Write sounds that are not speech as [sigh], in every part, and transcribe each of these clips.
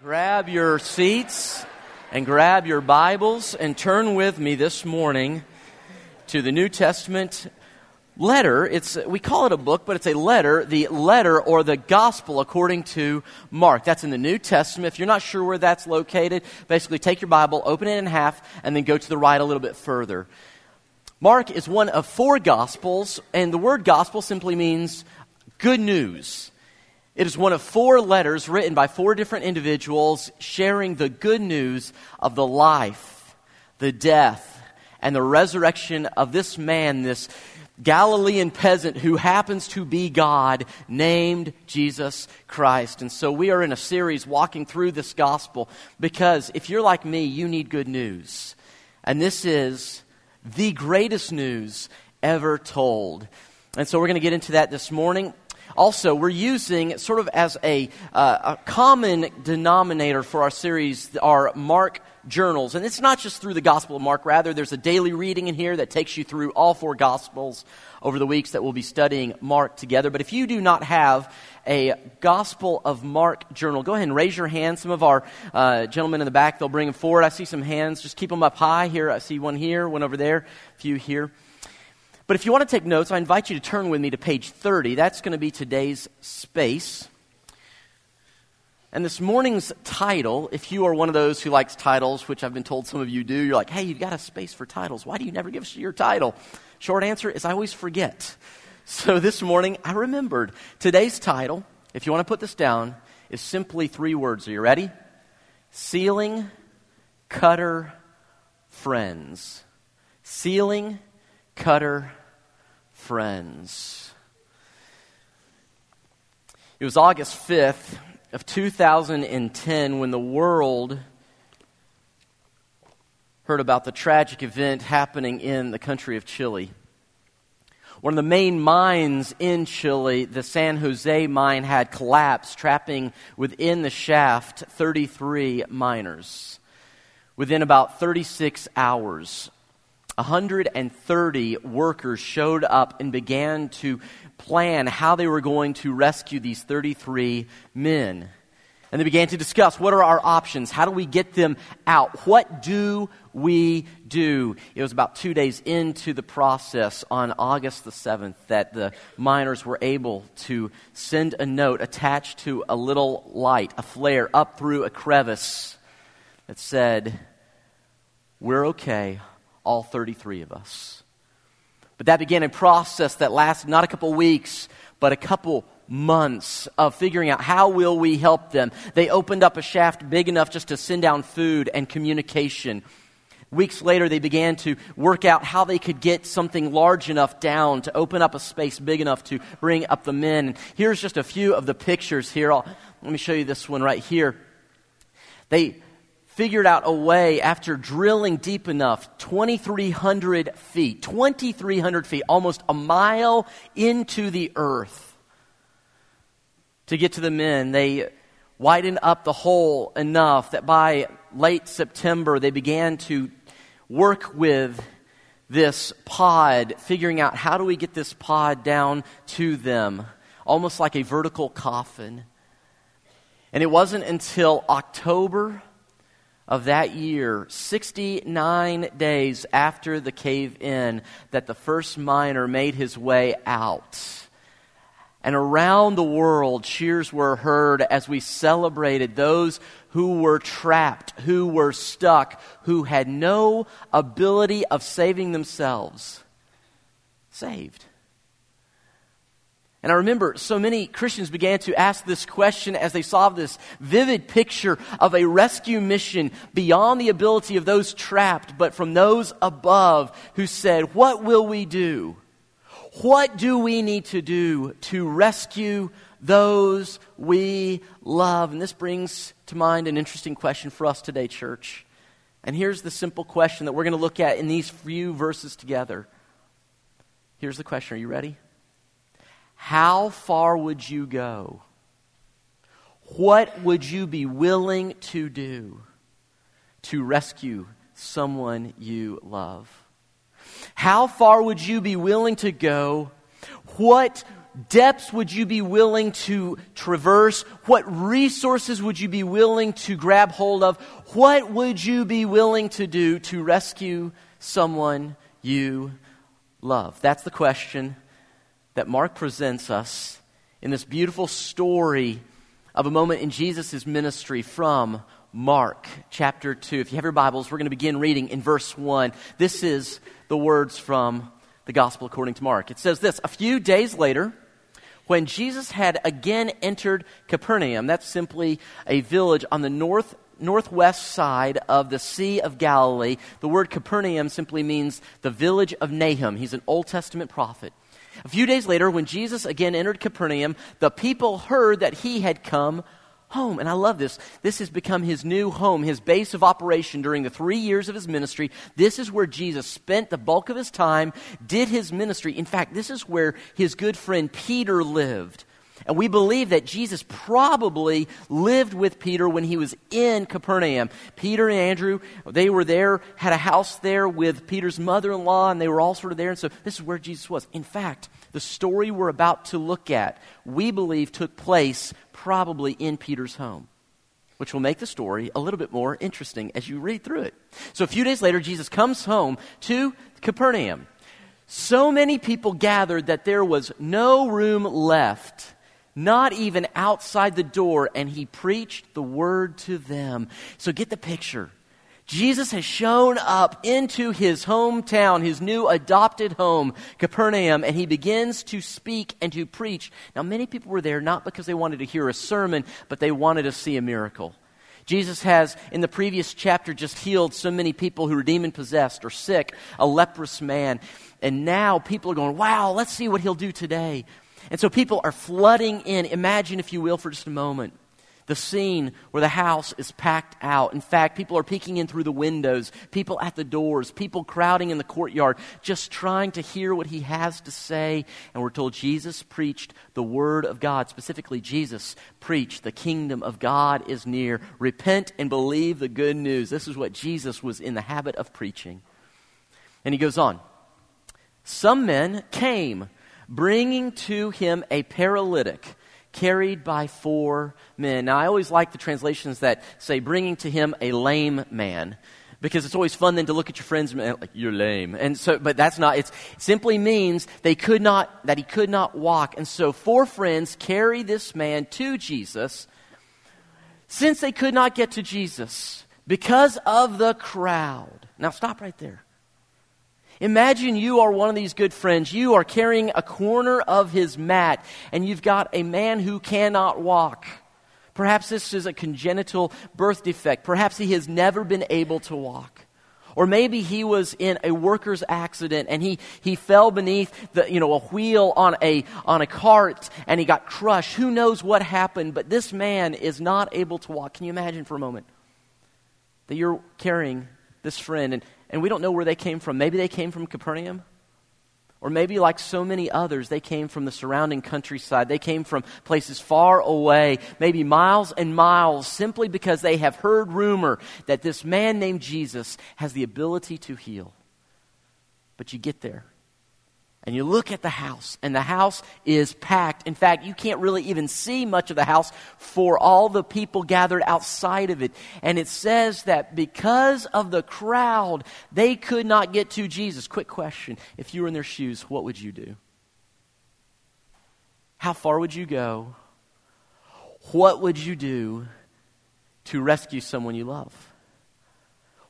Grab your seats and grab your Bibles and turn with me this morning to the New Testament letter. It's, we call it a book, but it's a letter, the letter or the gospel according to Mark. That's in the New Testament. If you're not sure where that's located, basically take your Bible, open it in half, and then go to the right a little bit further. Mark is one of four gospels, and the word gospel simply means good news. It is one of four letters written by four different individuals sharing the good news of the life, the death, and the resurrection of this man, this Galilean peasant who happens to be God, named Jesus Christ. And so we are in a series walking through this gospel because if you're like me, you need good news. And this is the greatest news ever told. And so we're going to get into that this morning. Also, we're using sort of as a, uh, a common denominator for our series our Mark journals. And it's not just through the Gospel of Mark, rather, there's a daily reading in here that takes you through all four Gospels over the weeks that we'll be studying Mark together. But if you do not have a Gospel of Mark journal, go ahead and raise your hand. Some of our uh, gentlemen in the back, they'll bring them forward. I see some hands. Just keep them up high. Here, I see one here, one over there, a few here. But if you want to take notes, I invite you to turn with me to page 30. That's going to be today's space. And this morning's title, if you are one of those who likes titles, which I've been told some of you do, you're like, hey, you've got a space for titles. Why do you never give us your title? Short answer is I always forget. [laughs] So this morning I remembered. Today's title, if you want to put this down, is simply three words. Are you ready? Ceiling, cutter, friends. Ceiling, cutter, friends. It was August 5th of 2010 when the world heard about the tragic event happening in the country of Chile. One of the main mines in Chile, the San Jose mine, had collapsed, trapping within the shaft 33 miners. Within about 36 hours, 130 workers showed up and began to plan how they were going to rescue these 33 men. And they began to discuss what are our options? How do we get them out? What do we do? It was about two days into the process on August the 7th that the miners were able to send a note attached to a little light, a flare, up through a crevice that said, We're okay all 33 of us. But that began a process that lasted not a couple weeks, but a couple months of figuring out how will we help them. They opened up a shaft big enough just to send down food and communication. Weeks later, they began to work out how they could get something large enough down to open up a space big enough to bring up the men. here's just a few of the pictures here. I'll, let me show you this one right here. They figured out a way after drilling deep enough 2,300 feet, 2,300 feet, almost a mile into the earth to get to the men. They widened up the hole enough that by late September they began to work with this pod, figuring out how do we get this pod down to them, almost like a vertical coffin. And it wasn't until October of that year, 69 days after the cave in, that the first miner made his way out. And around the world, cheers were heard as we celebrated those who were trapped, who were stuck, who had no ability of saving themselves. Saved. And I remember so many Christians began to ask this question as they saw this vivid picture of a rescue mission beyond the ability of those trapped, but from those above who said, What will we do? What do we need to do to rescue those we love? And this brings to mind an interesting question for us today, church. And here's the simple question that we're going to look at in these few verses together. Here's the question Are you ready? How far would you go? What would you be willing to do to rescue someone you love? How far would you be willing to go? What depths would you be willing to traverse? What resources would you be willing to grab hold of? What would you be willing to do to rescue someone you love? That's the question that Mark presents us in this beautiful story of a moment in Jesus' ministry from Mark chapter 2. If you have your Bibles, we're going to begin reading in verse 1. This is the words from the Gospel according to Mark. It says this A few days later, when Jesus had again entered Capernaum, that's simply a village on the north northwest side of the Sea of Galilee. The word Capernaum simply means the village of Nahum. He's an Old Testament prophet. A few days later, when Jesus again entered Capernaum, the people heard that he had come home. And I love this. This has become his new home, his base of operation during the three years of his ministry. This is where Jesus spent the bulk of his time, did his ministry. In fact, this is where his good friend Peter lived. And we believe that Jesus probably lived with Peter when he was in Capernaum. Peter and Andrew, they were there, had a house there with Peter's mother in law, and they were all sort of there. And so this is where Jesus was. In fact, the story we're about to look at, we believe took place probably in Peter's home which will make the story a little bit more interesting as you read through it. So a few days later, Jesus comes home to Capernaum. So many people gathered that there was no room left not even outside the door, and he preached the word to them. So get the picture. Jesus has shown up into his hometown, his new adopted home, Capernaum, and he begins to speak and to preach. Now, many people were there not because they wanted to hear a sermon, but they wanted to see a miracle. Jesus has, in the previous chapter, just healed so many people who were demon possessed or sick, a leprous man. And now people are going, wow, let's see what he'll do today. And so people are flooding in. Imagine, if you will, for just a moment, the scene where the house is packed out. In fact, people are peeking in through the windows, people at the doors, people crowding in the courtyard, just trying to hear what he has to say. And we're told Jesus preached the word of God. Specifically, Jesus preached the kingdom of God is near. Repent and believe the good news. This is what Jesus was in the habit of preaching. And he goes on. Some men came bringing to him a paralytic carried by four men. Now, I always like the translations that say bringing to him a lame man because it's always fun then to look at your friends and like you're lame. And so but that's not it simply means they could not that he could not walk. And so four friends carry this man to jesus. Since they could not get to jesus because of the crowd. Now stop right there Imagine you are one of these good friends. You are carrying a corner of his mat, and you've got a man who cannot walk. Perhaps this is a congenital birth defect. Perhaps he has never been able to walk. Or maybe he was in a worker's accident and he, he fell beneath the, you know, a wheel on a, on a cart and he got crushed. Who knows what happened, but this man is not able to walk. Can you imagine for a moment that you're carrying this friend and and we don't know where they came from. Maybe they came from Capernaum. Or maybe, like so many others, they came from the surrounding countryside. They came from places far away, maybe miles and miles, simply because they have heard rumor that this man named Jesus has the ability to heal. But you get there, and you look at the house, and the house is packed. In fact, you can't really even see much of the house for all the people gathered outside of it. And it says that because of the crowd, they could not get to Jesus. Quick question if you were in their shoes, what would you do? How far would you go? What would you do to rescue someone you love?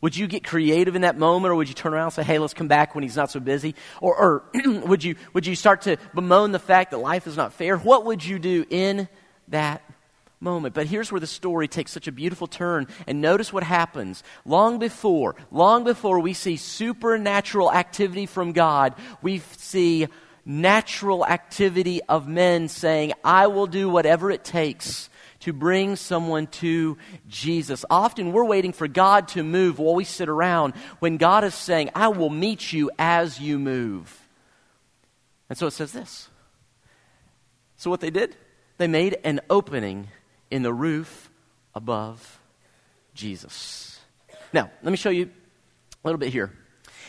Would you get creative in that moment, or would you turn around and say, hey, let's come back when he's not so busy? Or, or [clears throat] would, you, would you start to bemoan the fact that life is not fair? What would you do in that moment? But here's where the story takes such a beautiful turn. And notice what happens. Long before, long before we see supernatural activity from God, we see natural activity of men saying, I will do whatever it takes to bring someone to Jesus. Often we're waiting for God to move while we sit around when God is saying, I will meet you as you move. And so it says this. So what they did, they made an opening in the roof above Jesus. Now, let me show you a little bit here.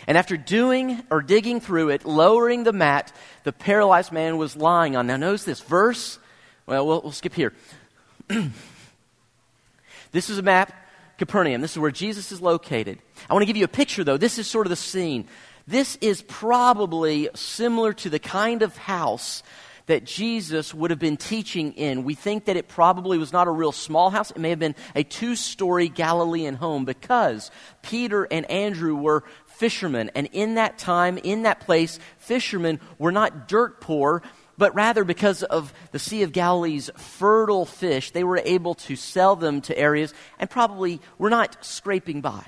And after doing or digging through it, lowering the mat, the paralyzed man was lying on. Now, notice this verse. Well, we'll, we'll skip here. [clears throat] this is a map, Capernaum. This is where Jesus is located. I want to give you a picture, though. This is sort of the scene. This is probably similar to the kind of house that Jesus would have been teaching in. We think that it probably was not a real small house. It may have been a two story Galilean home because Peter and Andrew were fishermen. And in that time, in that place, fishermen were not dirt poor, but rather because of the Sea of Galilee's fertile fish, they were able to sell them to areas and probably were not scraping by.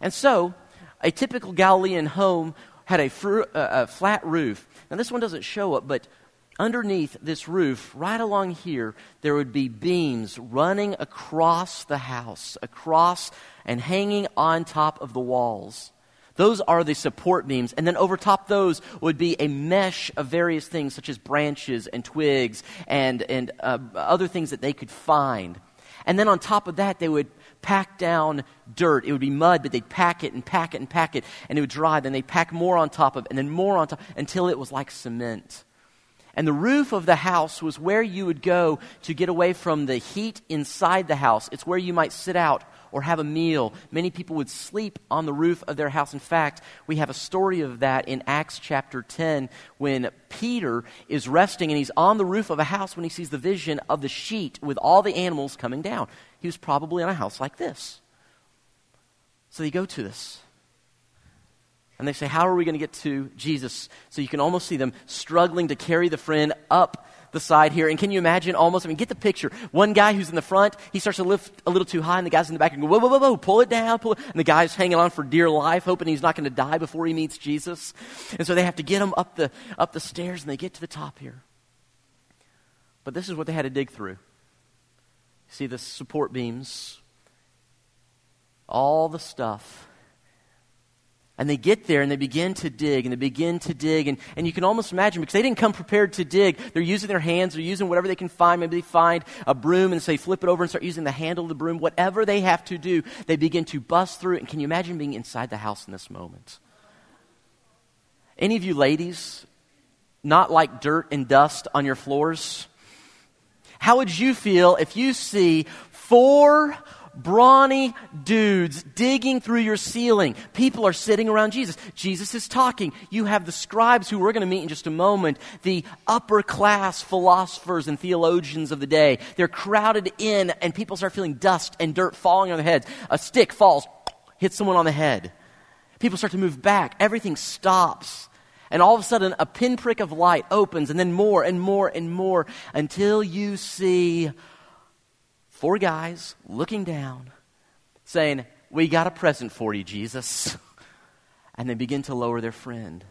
And so, a typical Galilean home had a, uh, a flat roof. Now, this one doesn't show up, but underneath this roof, right along here, there would be beams running across the house, across and hanging on top of the walls. Those are the support beams. And then over top those would be a mesh of various things, such as branches and twigs and, and uh, other things that they could find. And then on top of that, they would pack down dirt. It would be mud, but they'd pack it and pack it and pack it, and it would dry. Then they'd pack more on top of it, and then more on top, until it was like cement. And the roof of the house was where you would go to get away from the heat inside the house. It's where you might sit out or have a meal. Many people would sleep on the roof of their house. In fact, we have a story of that in Acts chapter 10 when Peter is resting and he's on the roof of a house when he sees the vision of the sheet with all the animals coming down. He was probably in a house like this. So they go to this. And they say, How are we going to get to Jesus? So you can almost see them struggling to carry the friend up the side here. And can you imagine almost, I mean, get the picture. One guy who's in the front, he starts to lift a little too high, and the guys in the back and go, whoa, whoa, whoa, whoa, pull it down, pull it. And the guy's hanging on for dear life, hoping he's not going to die before he meets Jesus. And so they have to get him up the, up the stairs, and they get to the top here. But this is what they had to dig through. See the support beams, all the stuff and they get there and they begin to dig and they begin to dig. And, and you can almost imagine because they didn't come prepared to dig. They're using their hands, they're using whatever they can find. Maybe they find a broom and say, flip it over and start using the handle of the broom. Whatever they have to do, they begin to bust through. And can you imagine being inside the house in this moment? Any of you ladies not like dirt and dust on your floors? How would you feel if you see four brawny dudes digging through your ceiling. People are sitting around Jesus. Jesus is talking. You have the scribes who we're going to meet in just a moment, the upper class philosophers and theologians of the day. They're crowded in, and people start feeling dust and dirt falling on their heads. A stick falls, hits someone on the head. People start to move back. Everything stops. And all of a sudden, a pinprick of light opens, and then more and more and more until you see four guys looking down, saying, We got a present for you, Jesus. [laughs] And they begin to lower their friend.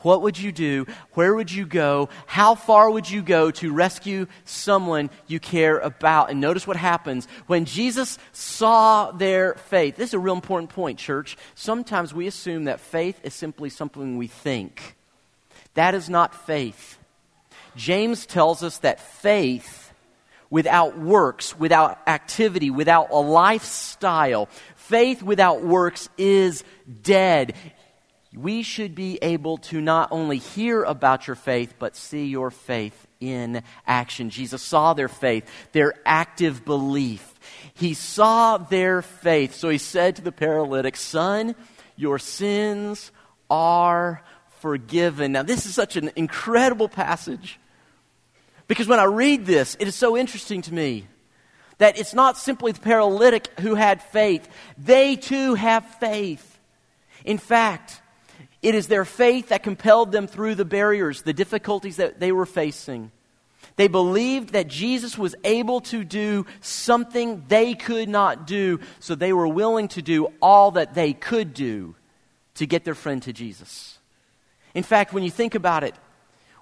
What would you do? Where would you go? How far would you go to rescue someone you care about? And notice what happens when Jesus saw their faith. This is a real important point, church. Sometimes we assume that faith is simply something we think. That is not faith. James tells us that faith without works, without activity, without a lifestyle. Faith without works is dead. We should be able to not only hear about your faith, but see your faith in action. Jesus saw their faith, their active belief. He saw their faith. So he said to the paralytic, Son, your sins are forgiven. Now, this is such an incredible passage. Because when I read this, it is so interesting to me that it's not simply the paralytic who had faith, they too have faith. In fact, it is their faith that compelled them through the barriers, the difficulties that they were facing. They believed that Jesus was able to do something they could not do, so they were willing to do all that they could do to get their friend to Jesus. In fact, when you think about it,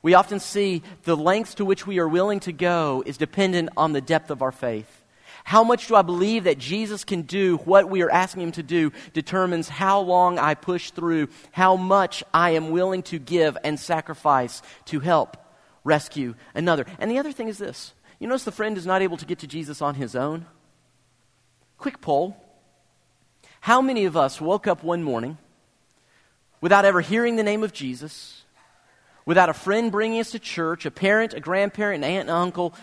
we often see the lengths to which we are willing to go is dependent on the depth of our faith. How much do I believe that Jesus can do what we are asking him to do determines how long I push through, how much I am willing to give and sacrifice to help rescue another. And the other thing is this you notice the friend is not able to get to Jesus on his own? Quick poll. How many of us woke up one morning without ever hearing the name of Jesus, without a friend bringing us to church, a parent, a grandparent, an aunt, and uncle,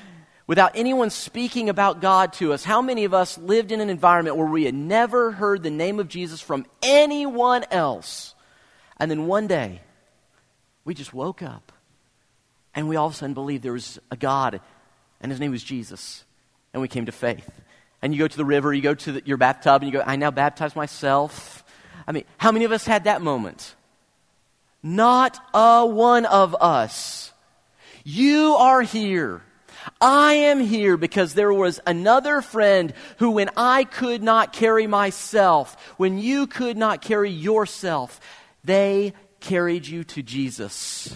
without anyone speaking about God to us, how many of us lived in an environment where we had never heard the name of Jesus from anyone else? And then one day, we just woke up and we all of a sudden believed there was a God and his name was Jesus. And we came to faith. And you go to the river, you go to the, your bathtub, and you go, I now baptize myself. I mean, how many of us had that moment? Not a one of us. You are here. I am here because there was another friend who, when I could not carry myself, when you could not carry yourself, they carried you to Jesus.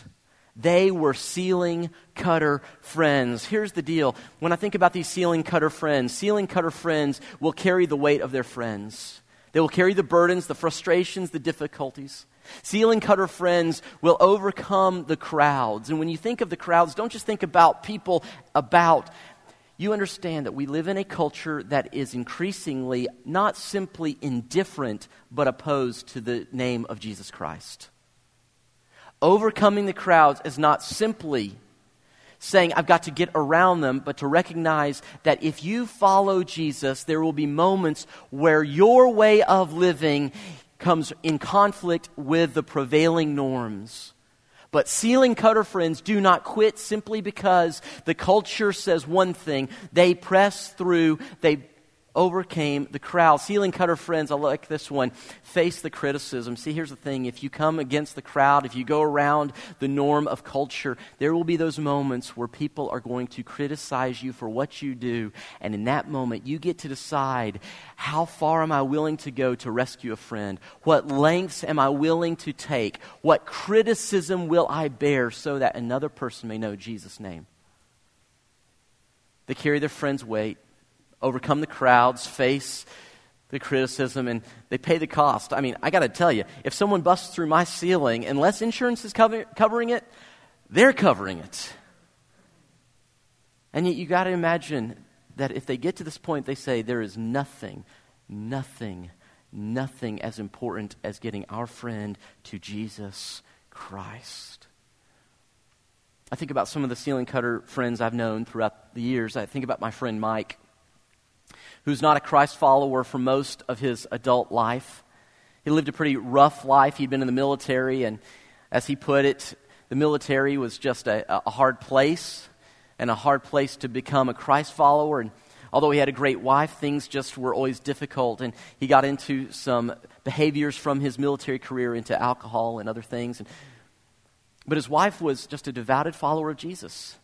They were ceiling cutter friends. Here's the deal. When I think about these ceiling cutter friends, ceiling cutter friends will carry the weight of their friends. They will carry the burdens, the frustrations, the difficulties. Ceiling cutter friends will overcome the crowds. And when you think of the crowds, don't just think about people about. You understand that we live in a culture that is increasingly not simply indifferent, but opposed to the name of Jesus Christ. Overcoming the crowds is not simply saying, I've got to get around them, but to recognize that if you follow Jesus, there will be moments where your way of living comes in conflict with the prevailing norms. But ceiling cutter friends do not quit simply because the culture says one thing. They press through, they overcame the crowd. Ceiling cutter friends, I like this one, face the criticism. See, here's the thing if you come against the crowd, if you go around the norm of culture, there will be those moments where people are going to criticize you for what you do. And in that moment, you get to decide how far am I willing to go to rescue a friend? What lengths am I willing to take? What criticism will I bear so that another person may know Jesus' name? They carry their friend's weight overcome the crowds, face the criticism, and they pay the cost. I mean, I got to tell you, if someone busts through my ceiling, unless insurance is cover- covering it, they're covering it. And yet, you got to imagine that if they get to this point, they say, There is nothing, nothing, nothing as important as getting our friend to Jesus Christ. I think about some of the ceiling cutter friends I've known throughout the years. I think about my friend Mike who's not a Christ follower for most of his adult life. He lived a pretty rough life. He'd been in the military, and as he put it, the military was just a, a hard place and a hard place to become a Christ follower. And although he had a great wife, things just were always difficult. And he got into some behaviors from his military career into alcohol and other things. And, but his wife was just a devoted follower of Jesus.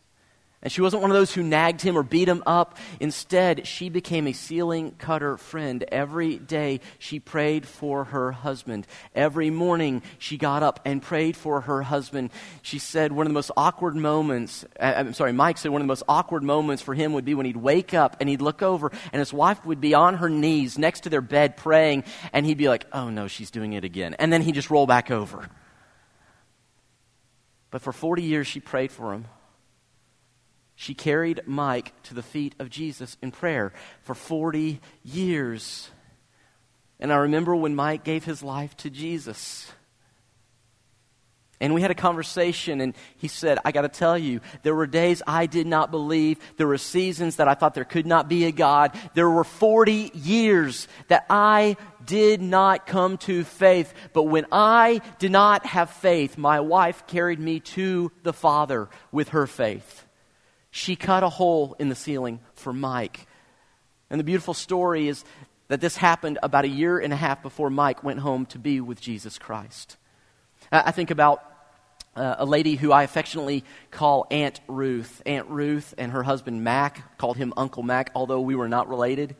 And she wasn't one of those who nagged him or beat him up. Instead, she became a ceiling cutter friend. Every day, she prayed for her husband. Every morning, she got up and prayed for her husband. She said one of the most awkward moments, uh, I'm sorry, Mike said one of the most awkward moments for him would be when he'd wake up and he'd look over and his wife would be on her knees next to their bed praying, and he'd be like, oh no, she's doing it again. And then he'd just roll back over. But for 40 years, she prayed for him. She carried Mike to the feet of Jesus in prayer for 40 years. And I remember when Mike gave his life to Jesus. And we had a conversation, and he said, I got to tell you, there were days I did not believe. There were seasons that I thought there could not be a God. There were 40 years that I did not come to faith. But when I did not have faith, my wife carried me to the Father with her faith. She cut a hole in the ceiling for Mike. And the beautiful story is that this happened about a year and a half before Mike went home to be with Jesus Christ. I think about uh, a lady who I affectionately call Aunt Ruth. Aunt Ruth and her husband Mac called him Uncle Mac, although we were not related.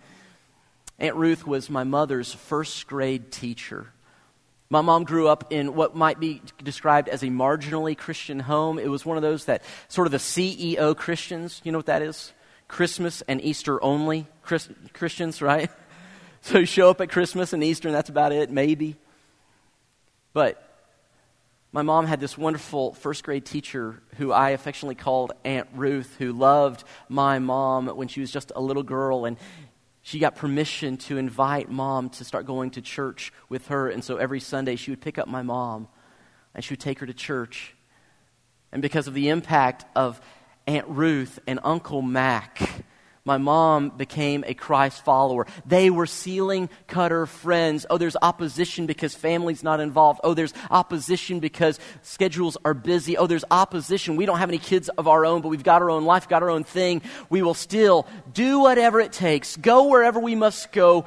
Aunt Ruth was my mother's first grade teacher. My mom grew up in what might be described as a marginally Christian home. It was one of those that sort of the CEO Christians, you know what that is? Christmas and Easter only Chris, Christians, right? [laughs] So you show up at Christmas and Easter, and that's about it, maybe. But my mom had this wonderful first grade teacher who I affectionately called Aunt Ruth, who loved my mom when she was just a little girl. And she got permission to invite mom to start going to church with her. And so every Sunday she would pick up my mom and she would take her to church. And because of the impact of Aunt Ruth and Uncle Mac, my mom became a Christ follower. They were ceiling cutter friends. Oh, there's opposition because family's not involved. Oh, there's opposition because schedules are busy. Oh, there's opposition. We don't have any kids of our own, but we've got our own life, got our own thing. We will still do whatever it takes, go wherever we must go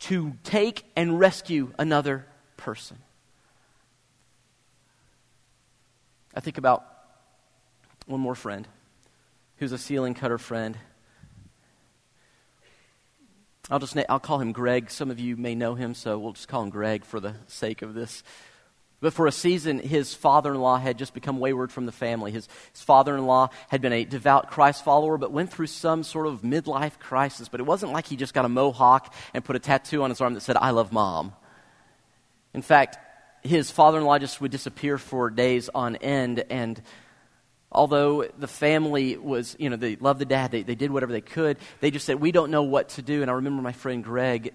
to take and rescue another person. I think about one more friend who's a ceiling cutter friend. I'll just I'll call him Greg. Some of you may know him, so we'll just call him Greg for the sake of this. But for a season, his father in law had just become wayward from the family. His, his father in law had been a devout Christ follower, but went through some sort of midlife crisis. But it wasn't like he just got a mohawk and put a tattoo on his arm that said, I love mom. In fact, his father in law just would disappear for days on end, and although the family was, you know, they loved the dad, they, they did whatever they could, they just said, We don't know what to do. And I remember my friend Greg,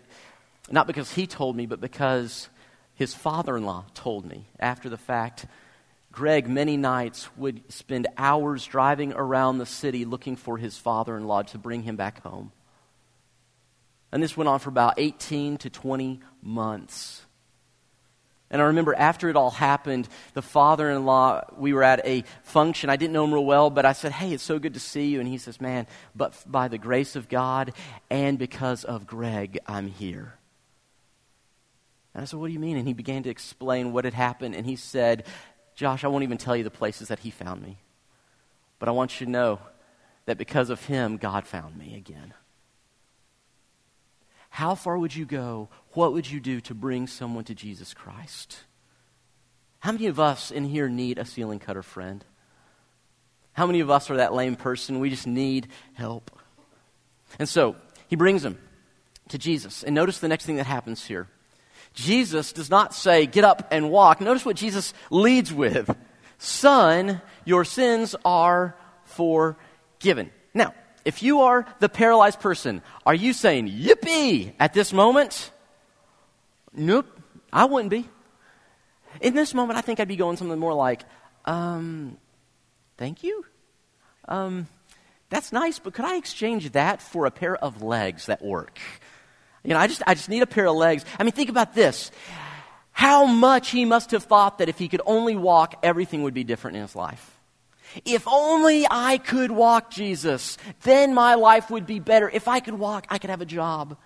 not because he told me, but because his father in law told me after the fact. Greg, many nights, would spend hours driving around the city looking for his father in law to bring him back home. And this went on for about 18 to 20 months. And I remember after it all happened, the father in law, we were at a function. I didn't know him real well, but I said, Hey, it's so good to see you. And he says, Man, but by the grace of God and because of Greg, I'm here. And I said, What do you mean? And he began to explain what had happened. And he said, Josh, I won't even tell you the places that he found me. But I want you to know that because of him, God found me again. How far would you go? What would you do to bring someone to Jesus Christ? How many of us in here need a ceiling cutter friend? How many of us are that lame person? We just need help. And so he brings him to Jesus. And notice the next thing that happens here. Jesus does not say, get up and walk. Notice what Jesus leads with Son, your sins are forgiven. Now, if you are the paralyzed person, are you saying, yippee, at this moment? Nope, I wouldn't be. In this moment, I think I'd be going something more like, um, thank you. Um, that's nice, but could I exchange that for a pair of legs that work? You know, I just, I just need a pair of legs. I mean, think about this. How much he must have thought that if he could only walk, everything would be different in his life. If only I could walk, Jesus, then my life would be better. If I could walk, I could have a job.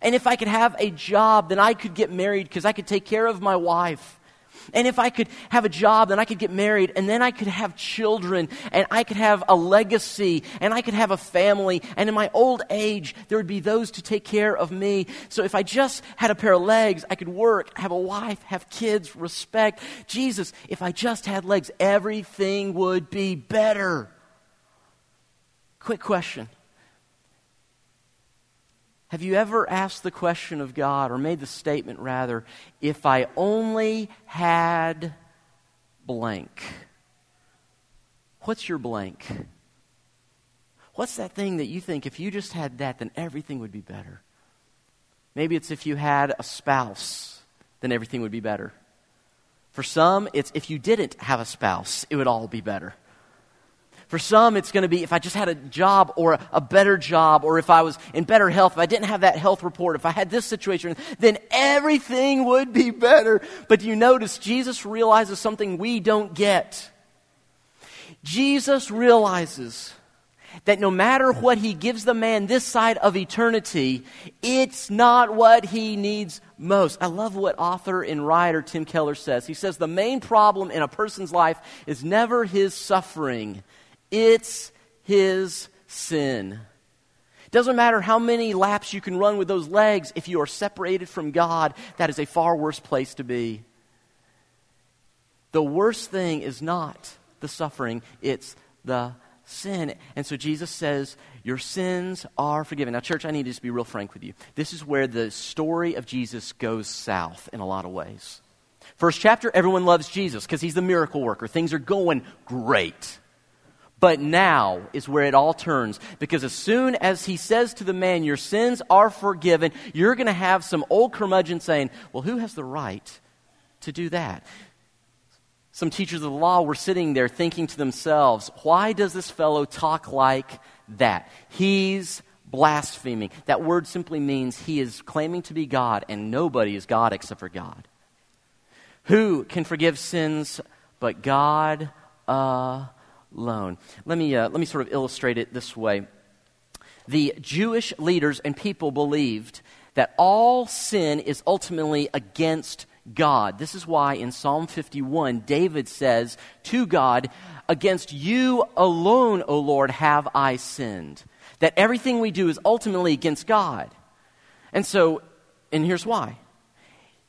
And if I could have a job, then I could get married because I could take care of my wife. And if I could have a job, then I could get married, and then I could have children, and I could have a legacy, and I could have a family, and in my old age, there would be those to take care of me. So if I just had a pair of legs, I could work, have a wife, have kids, respect. Jesus, if I just had legs, everything would be better. Quick question have you ever asked the question of God, or made the statement rather, if I only had blank? What's your blank? What's that thing that you think if you just had that, then everything would be better? Maybe it's if you had a spouse, then everything would be better. For some, it's if you didn't have a spouse, it would all be better. For some, it's going to be if I just had a job or a, better job, or if I was in better health, if I didn't have that health report, if I had this situation, then everything would be better. But you notice Jesus realizes something we don't get? Jesus realizes that no matter what he gives the man this side of eternity, it's not what he needs most. I love what author and writer Tim Keller says. He says the main problem in a person's life is never his suffering, it's his sin. It doesn't matter how many laps you can run with those legs, if you are separated from God, that is a far worse place to be. The worst thing is not the suffering, it's the sin. And so Jesus says, Your sins are forgiven. Now, church, I need to just be real frank with you. This is where the story of Jesus goes south in a lot of ways. First chapter, everyone loves Jesus because he's the miracle worker. Things are going great. But now is where it all turns. Because as soon as he says to the man, Your sins are forgiven, you're going to have some old curmudgeon saying, Well, who has the right to do that? Some teachers of the law were sitting there thinking to themselves, Why does this fellow talk like that? He's blaspheming. That word simply means he is claiming to be God, and nobody is God except for God. Who can forgive sins but God alone? Let me, uh, let me sort of illustrate it this way. The Jewish leaders and people believed that all sin is ultimately against God. This is why in Psalm 51, David says to God, Against you alone, O Lord, have I sinned that everything we do is ultimately against God. And so, and here's why.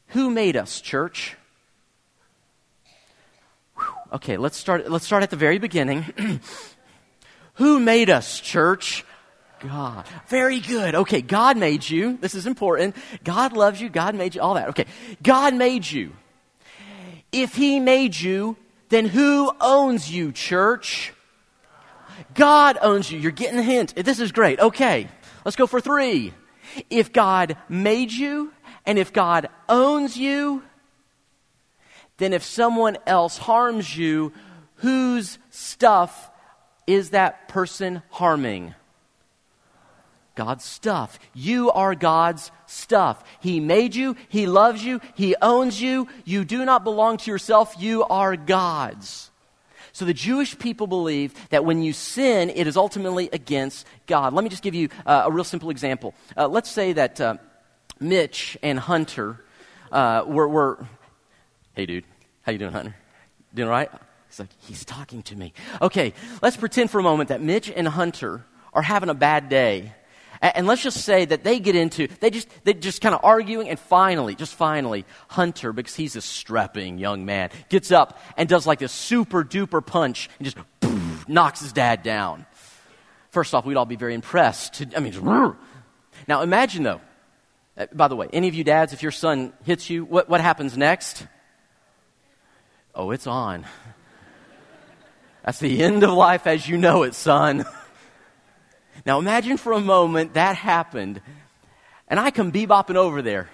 Who made us, church? Okay, let's start, let's start at the very beginning. [clears throat] Who made us, church? God. Very good. Okay, God made you. This is important. God loves you. God made you. All that. Okay. God made you. If He made you, then who owns you, church? God owns you. You're getting the hint. This is great. Okay, let's go for three. If God made you and if God owns you, then if someone else harms you, whose stuff is that person harming? God's stuff. You are God's stuff. He made you, He loves you, He owns you. You do not belong to yourself, you are God's. So the Jewish people believe that when you sin, it is ultimately against God. Let me just give you uh, a real simple example. Uh, let's say that uh, Mitch and Hunter uh, were, were, hey dude, how you doing, Hunter? Doing all right? He's like, he's talking to me. Okay, let's pretend for a moment that Mitch and Hunter are having a bad day and let's just say that they get into, they just, they just kind of arguing, and finally, just finally, Hunter, because he's a strapping young man, gets up and does like this super duper punch and just poof, [laughs] knocks his dad down. First off, we'd all be very impressed. I mean, just, [laughs] now imagine though, uh, by the way, any of you dads, if your son hits you, what, what happens next? Oh, it's on. That's the end of life as you know it, son. Now imagine for a moment that happened, and I come bebopping over there.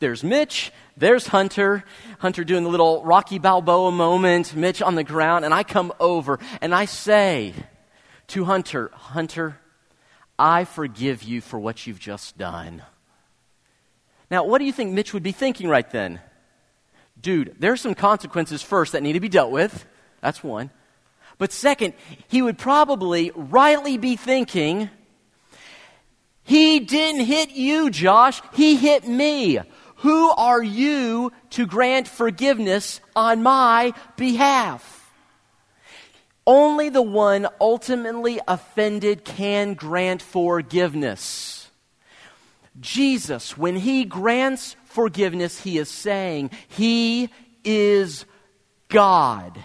There's Mitch, there's Hunter, Hunter doing the little Rocky Balboa moment, Mitch on the ground, and I come over and I say to Hunter, Hunter, I forgive you for what you've just done. Now, what do you think Mitch would be thinking right then? Dude, there's some consequences first that need to be dealt with. That's one. But second, he would probably rightly be thinking, He didn't hit you, Josh. He hit me. Who are you to grant forgiveness on my behalf? Only the one ultimately offended can grant forgiveness. Jesus, when he grants forgiveness, he is saying, He is God.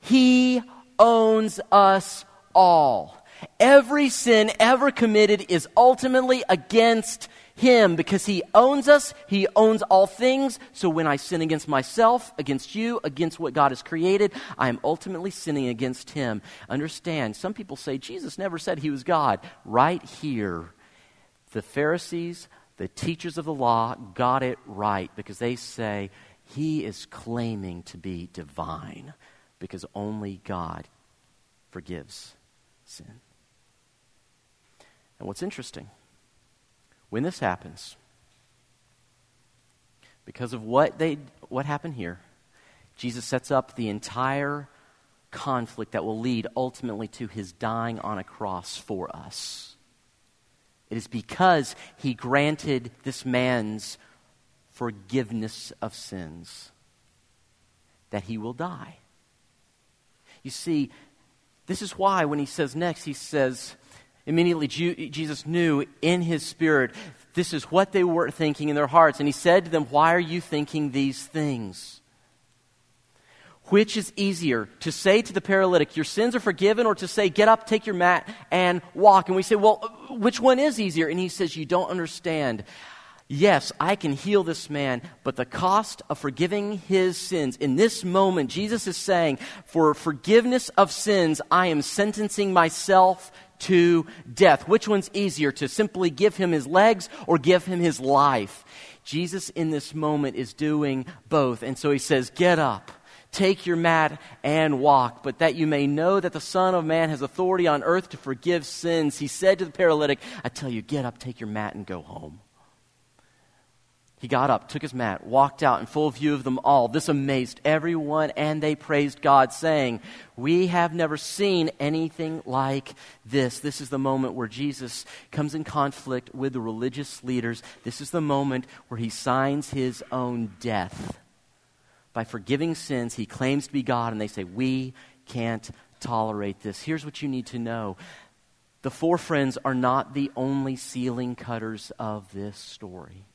He owns us all. Every sin ever committed is ultimately against him because he owns us, he owns all things. So when I sin against myself, against you, against what God has created, I am ultimately sinning against him. Understand, some people say Jesus never said he was God. Right here, the Pharisees, the teachers of the law, got it right because they say he is claiming to be divine because only God forgives sin. And what's interesting, when this happens, because of what, they, what happened here, Jesus sets up the entire conflict that will lead ultimately to his dying on a cross for us. It is because he granted this man's forgiveness of sins that he will die. You see, this is why when he says next, he says, immediately Jesus knew in his spirit this is what they were thinking in their hearts. And he said to them, Why are you thinking these things? Which is easier, to say to the paralytic, Your sins are forgiven, or to say, Get up, take your mat, and walk? And we say, Well, which one is easier? And he says, You don't understand. Yes, I can heal this man, but the cost of forgiving his sins, in this moment, Jesus is saying, for forgiveness of sins, I am sentencing myself to death. Which one's easier, to simply give him his legs or give him his life? Jesus, in this moment, is doing both. And so he says, Get up. Take your mat and walk, but that you may know that the Son of Man has authority on earth to forgive sins. He said to the paralytic, I tell you, get up, take your mat, and go home. He got up, took his mat, walked out in full view of them all. This amazed everyone, and they praised God, saying, We have never seen anything like this. This is the moment where Jesus comes in conflict with the religious leaders. This is the moment where he signs his own death. By forgiving sins, he claims to be God, and they say, We can't tolerate this. Here's what you need to know the four friends are not the only ceiling cutters of this story.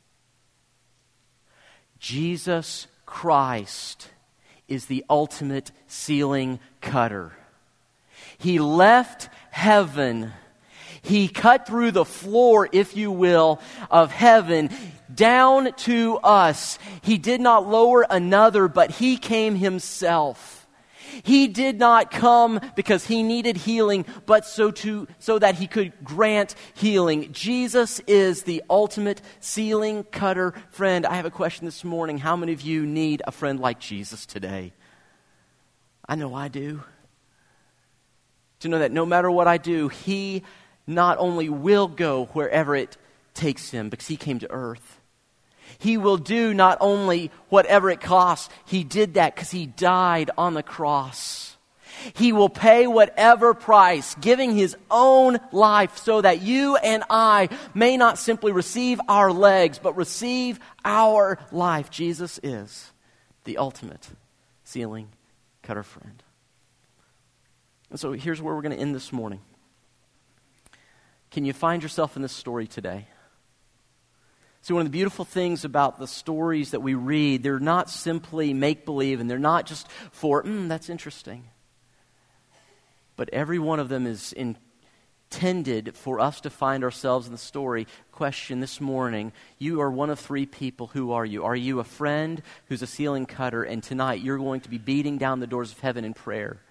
Jesus Christ is the ultimate ceiling cutter. He left heaven. He cut through the floor, if you will, of heaven down to us. He did not lower another, but he came himself. He did not come because he needed healing, but so, to, so that he could grant healing. Jesus is the ultimate ceiling cutter friend. I have a question this morning. How many of you need a friend like Jesus today? I know I do. To know that no matter what I do, he not only will go wherever it takes him, because he came to earth he will do not only whatever it costs, He did that because He died on the cross. He will pay whatever price, giving His own life so that you and I may not simply receive our legs, but receive our life. Jesus is the ultimate ceiling cutter friend. And so here's where we're going to end this morning. Can you find yourself in this story today? See, one of the beautiful things about the stories that we read, they're not simply make believe and they're not just for, mm, that's interesting. But every one of them is intended for us to find ourselves in the story. Question this morning You are one of three people. Who are you? Are you a friend who's a ceiling cutter, and tonight you're going to be beating down the doors of heaven in prayer?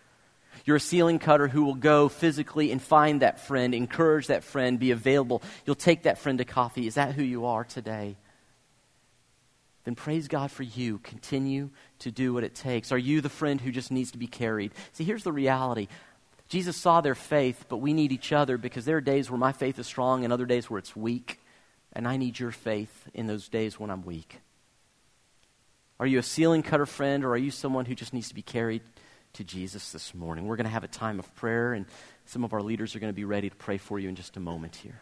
You're a ceiling cutter who will go physically and find that friend, encourage that friend, be available. You'll take that friend to coffee. Is that who you are today? Then praise God for you. Continue to do what it takes. Are you the friend who just needs to be carried? See, here's the reality. Jesus saw their faith, but we need each other because there are days where my faith is strong and other days where it's weak. And I need your faith in those days when I'm weak. Are you a ceiling cutter friend or are you someone who just needs to be carried? To Jesus this morning. We're going to have a time of prayer, and some of our leaders are going to be ready to pray for you in just a moment here.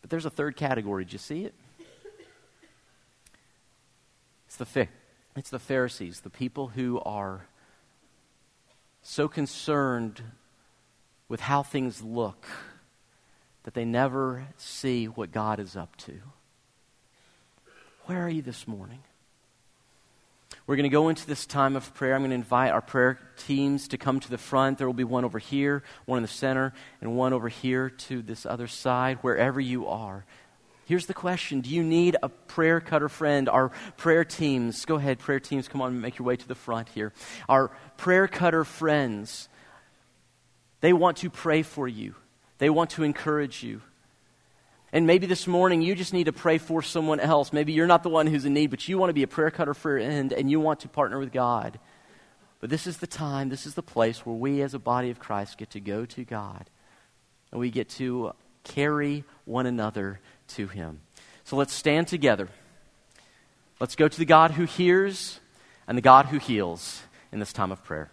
But there's a third category. Did you see it? It's the, it's the Pharisees, the people who are so concerned with how things look that they never see what God is up to. Where are you this morning? We're going to go into this time of prayer. I'm going to invite our prayer teams to come to the front. There will be one over here, one in the center, and one over here to this other side, wherever you are. Here's the question Do you need a prayer cutter friend? Our prayer teams, go ahead, prayer teams, come on and make your way to the front here. Our prayer cutter friends, they want to pray for you, they want to encourage you. And maybe this morning you just need to pray for someone else. Maybe you're not the one who's in need, but you want to be a prayer cutter for your end and you want to partner with God. But this is the time, this is the place where we as a body of Christ get to go to God and we get to carry one another to Him. So let's stand together. Let's go to the God who hears and the God who heals in this time of prayer.